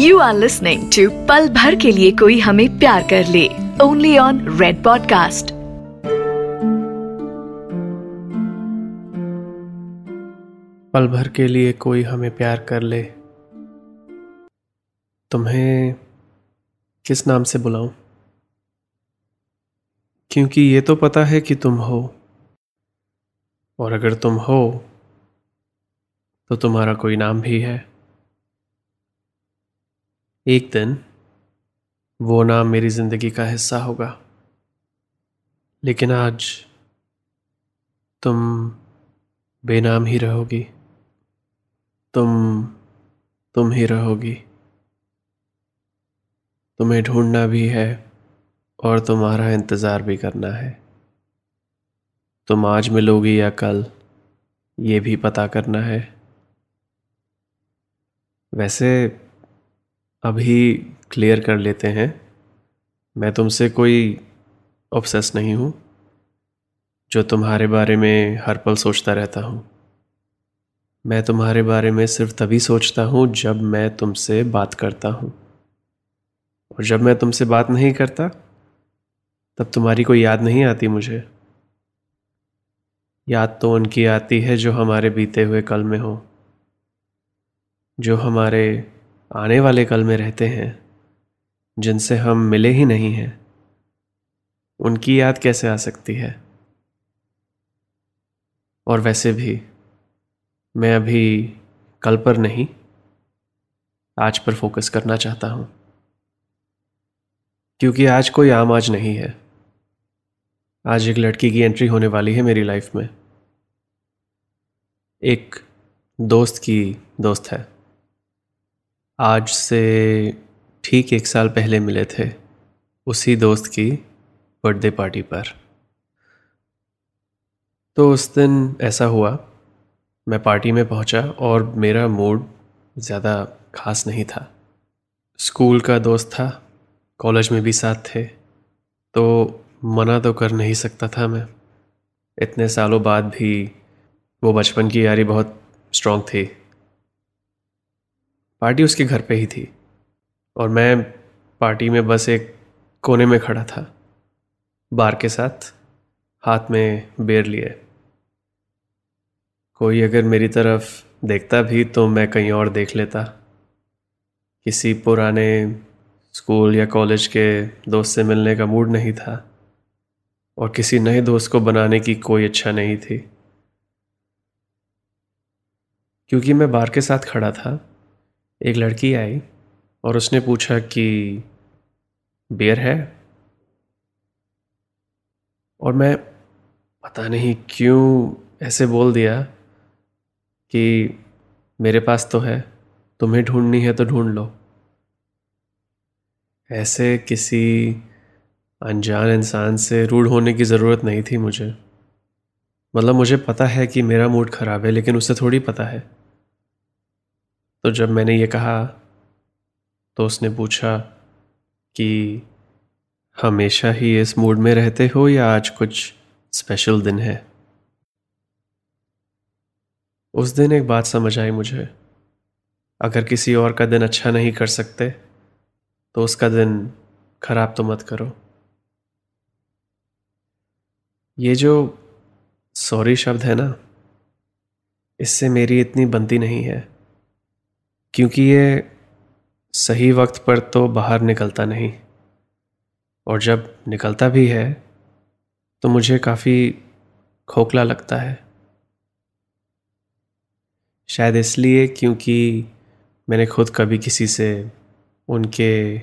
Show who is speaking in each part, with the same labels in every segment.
Speaker 1: You are listening to पल भर के लिए कोई हमें प्यार कर ले। ओनली ऑन रेड पॉडकास्ट
Speaker 2: पल भर के लिए कोई हमें प्यार कर ले। तुम्हें किस नाम से बुलाऊं? क्योंकि ये तो पता है कि तुम हो। और अगर तुम हो तो तुम्हारा कोई नाम भी है। एक दिन वो नाम मेरी ज़िंदगी का हिस्सा होगा। लेकिन आज तुम बेनाम ही रहोगी। तुम तुम ही रहोगी। तुम्हें ढूंढना भी है और तुम्हारा इंतज़ार भी करना है। तुम आज मिलोगी या कल, ये भी पता करना है। वैसे अभी क्लियर कर लेते हैं। मैं तुमसे कोई ऑब्सेस नहीं हूँ, जो तुम्हारे बारे में हर पल सोचता रहता हूँ। मैं तुम्हारे बारे में सिर्फ़ तभी सोचता हूँ, जब मैं तुमसे बात करता हूँ। और जब मैं तुमसे बात नहीं करता, तब तुम्हारी कोई याद नहीं आती मुझे। याद तो उनकी आती है, जो हमारे बीते हुए कल में हो, जो हमारे आने वाले कल में रहते हैं, जिनसे हम मिले ही नहीं हैं। उनकी याद कैसे आ सकती है? और वैसे भी, मैं अभी कल पर नहीं, आज पर फोकस करना चाहता हूँ। क्योंकि आज कोई आम आज नहीं है। आज एक लड़की की एंट्री होने वाली है मेरी लाइफ में। एक दोस्त की दोस्त है। आज से ठीक एक साल पहले मिले थे उसी दोस्त की बर्थडे पार्टी पर। तो उस दिन ऐसा हुआ, मैं पार्टी में पहुँचा और मेरा मूड ज़्यादा खास नहीं था। स्कूल का दोस्त था, कॉलेज में भी साथ थे तो मना तो कर नहीं सकता था मैं। इतने सालों बाद भी वो बचपन की यारी बहुत स्ट्रांग थी। पार्टी उसके घर पे ही थी। और मैं पार्टी में बस एक कोने में खड़ा था। बार के साथ हाथ में बेर लिए। कोई अगर मेरी तरफ़ देखता भी तो मैं कहीं और देख लेता। किसी पुराने स्कूल या कॉलेज के दोस्त से मिलने का मूड नहीं था। और किसी नए दोस्त को बनाने की कोई इच्छा नहीं थी। क्योंकि मैं बार के साथ खड़ा था एक लड़की आई और उसने पूछा कि बियर है? और मैं पता नहीं क्यों ऐसे बोल दिया कि, मेरे पास तो है, तुम्हें ढूंढनी है तो ढूंढ लो। ऐसे किसी अनजान इंसान से रूढ़ होने की ज़रूरत नहीं थी मुझे। मतलब मुझे पता है कि मेरा मूड ख़राब है, लेकिन उसे थोड़ी पता है। तो जब मैंने ये कहा तो उसने पूछा कि हमेशा ही इस मूड में रहते हो या आज कुछ स्पेशल दिन है? उस दिन एक बात समझ आई मुझे। अगर किसी और का दिन अच्छा नहीं कर सकते तो उसका दिन खराब तो मत करो। ये जो सॉरी शब्द है ना, इससे मेरी इतनी बनती नहीं है। क्योंकि ये सही वक्त पर तो बाहर निकलता नहीं। और जब निकलता भी है तो मुझे काफ़ी खोखला लगता है। शायद इसलिए क्योंकि मैंने खुद कभी किसी से उनके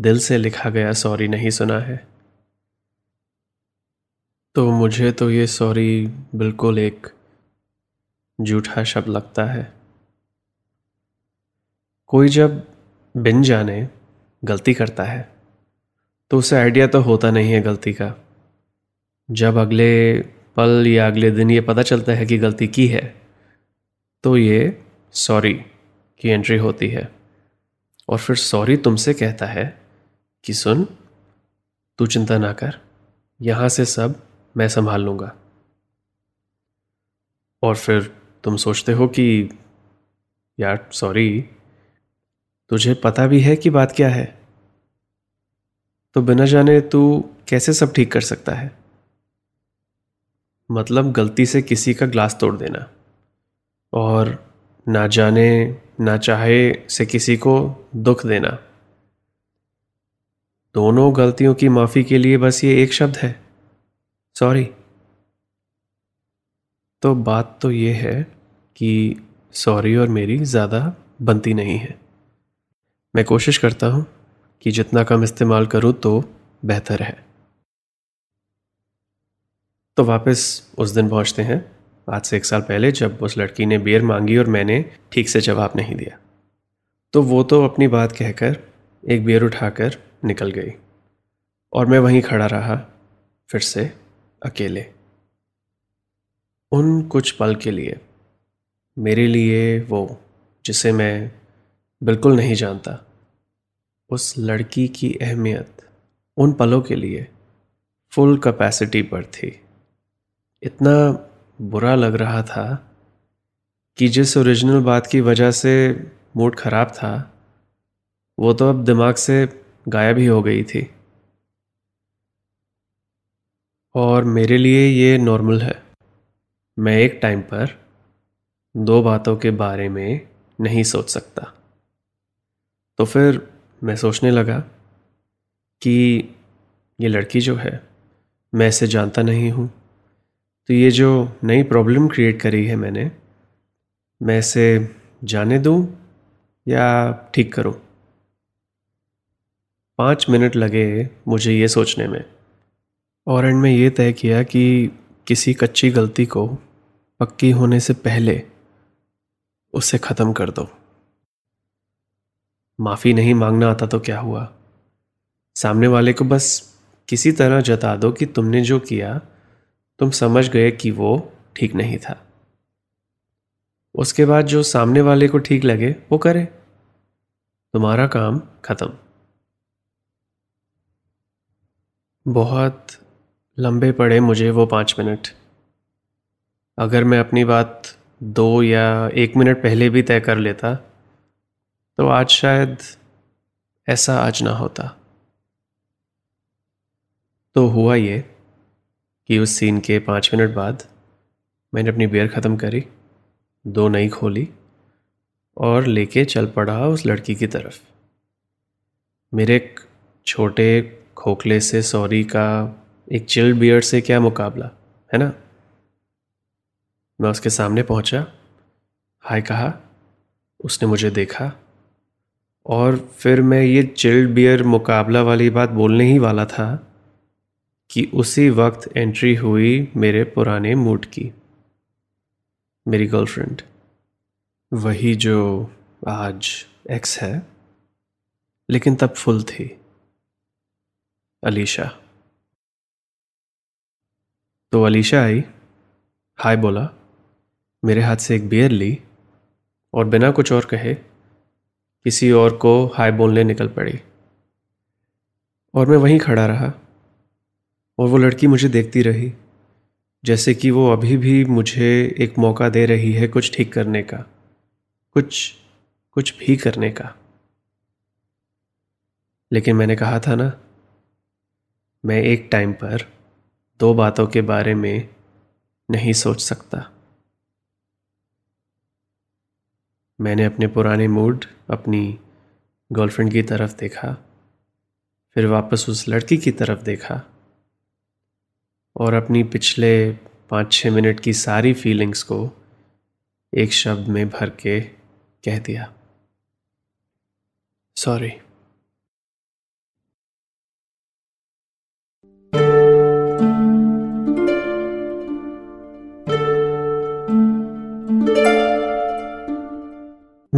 Speaker 2: दिल से लिखा गया सॉरी नहीं सुना है। तो मुझे तो ये सॉरी बिल्कुल एक झूठा शब्द लगता है। कोई जब बिन जाने गलती करता है तो उसे आइडिया तो होता नहीं है गलती का। जब अगले पल या अगले दिन ये पता चलता है कि गलती की है तो ये सॉरी की एंट्री होती है। और फिर सॉरी तुमसे कहता है कि सुन, तू चिंता ना कर, यहाँ से सब मैं संभाल लूँगा। और फिर तुम सोचते हो कि, यार सॉरी तुझे पता भी है कि बात क्या है? तो बिना जाने तू कैसे सब ठीक कर सकता है? मतलब गलती से किसी का ग्लास तोड़ देना। और ना जाने, ना चाहे से किसी को दुख देना। दोनों गलतियों की माफ़ी के लिए बस ये एक शब्द है। सॉरी तो बात तो ये है कि सॉरी और मेरी ज़्यादा बनती नहीं है। मैं कोशिश करता हूँ कि जितना कम इस्तेमाल करूँ तो बेहतर है। तो वापस उस दिन पहुँचते हैं। आज से एक साल पहले जब उस लड़की ने बियर मांगी और मैंने ठीक से जवाब नहीं दिया। तो वो तो अपनी बात कहकर एक बियर उठाकर निकल गई और मैं वहीं खड़ा रहा फिर से अकेले। उन कुछ पल के लिए मेरे लिए वो, जिसे मैं बिल्कुल नहीं जानता। उस लड़की की अहमियत उन पलों के लिए फुल कैपेसिटी पर थी। इतना बुरा लग रहा था कि जिस ओरिजिनल बात की वजह से मूड ख़राब था, वो तो अब दिमाग से गायब ही हो गई थी। और मेरे लिए ये नॉर्मल है। मैं एक टाइम पर दो बातों के बारे में नहीं सोच सकता। तो फिर मैं सोचने लगा कि ये लड़की जो है, मैं इसे जानता नहीं हूँ। तो ये जो नई प्रॉब्लम क्रिएट करी है मैंने, मैं इसे जाने दूँ या ठीक करूँ? पाँच मिनट लगे मुझे ये सोचने में और एंड में ये तय किया कि किसी कच्ची गलती को पक्की होने से पहले उसे ख़त्म कर दो। माफ़ी नहीं मांगना आता तो क्या हुआ? सामने वाले को बस किसी तरह जता दो कि तुमने जो किया, तुम समझ गए कि वो ठीक नहीं था। उसके बाद जो सामने वाले को ठीक लगे, वो करे। तुम्हारा काम खत्म। बहुत लंबे पड़े मुझे वो पाँच मिनट। अगर मैं अपनी बात दो या एक मिनट पहले भी तय कर लेता तो आज शायद ऐसा आज ना होता। तो हुआ ये कि उस सीन के पाँच मिनट बाद मैंने अपनी बियर ख़त्म करी, दो नई खोली और लेके चल पड़ा उस लड़की की तरफ़। मेरे छोटे खोखले से सॉरी का एक चिल्ड बियर से क्या मुकाबला, है ना? मैं उसके सामने पहुँचा, हाय कहा, उसने मुझे देखा और फिर मैं ये चिल्ड बियर मुकाबला वाली बात बोलने ही वाला था कि उसी वक्त एंट्री हुई मेरे पुराने मूड की, मेरी गर्लफ्रेंड। वही जो आज एक्स है, लेकिन तब फुल थी, अलीशा। तो अलीशा आई, हाय बोला, मेरे हाथ से एक बियर ली और बिना कुछ और कहे किसी और को हाय बोलने निकल पड़ी। और मैं वहीं खड़ा रहा, और वो लड़की मुझे देखती रही, जैसे कि वो अभी भी मुझे एक मौका दे रही है कुछ ठीक करने का, कुछ कुछ भी करने का। लेकिन मैंने कहा था ना, मैं एक टाइम पर दो बातों के बारे में नहीं सोच सकता। मैंने अपने पुराने मूड अपनी गर्लफ्रेंड की तरफ़ देखा, फिर वापस उस लड़की की तरफ़ देखा और अपनी पिछले पाँच छः मिनट की सारी फीलिंग्स को एक शब्द में भर के कह दिया। सॉरी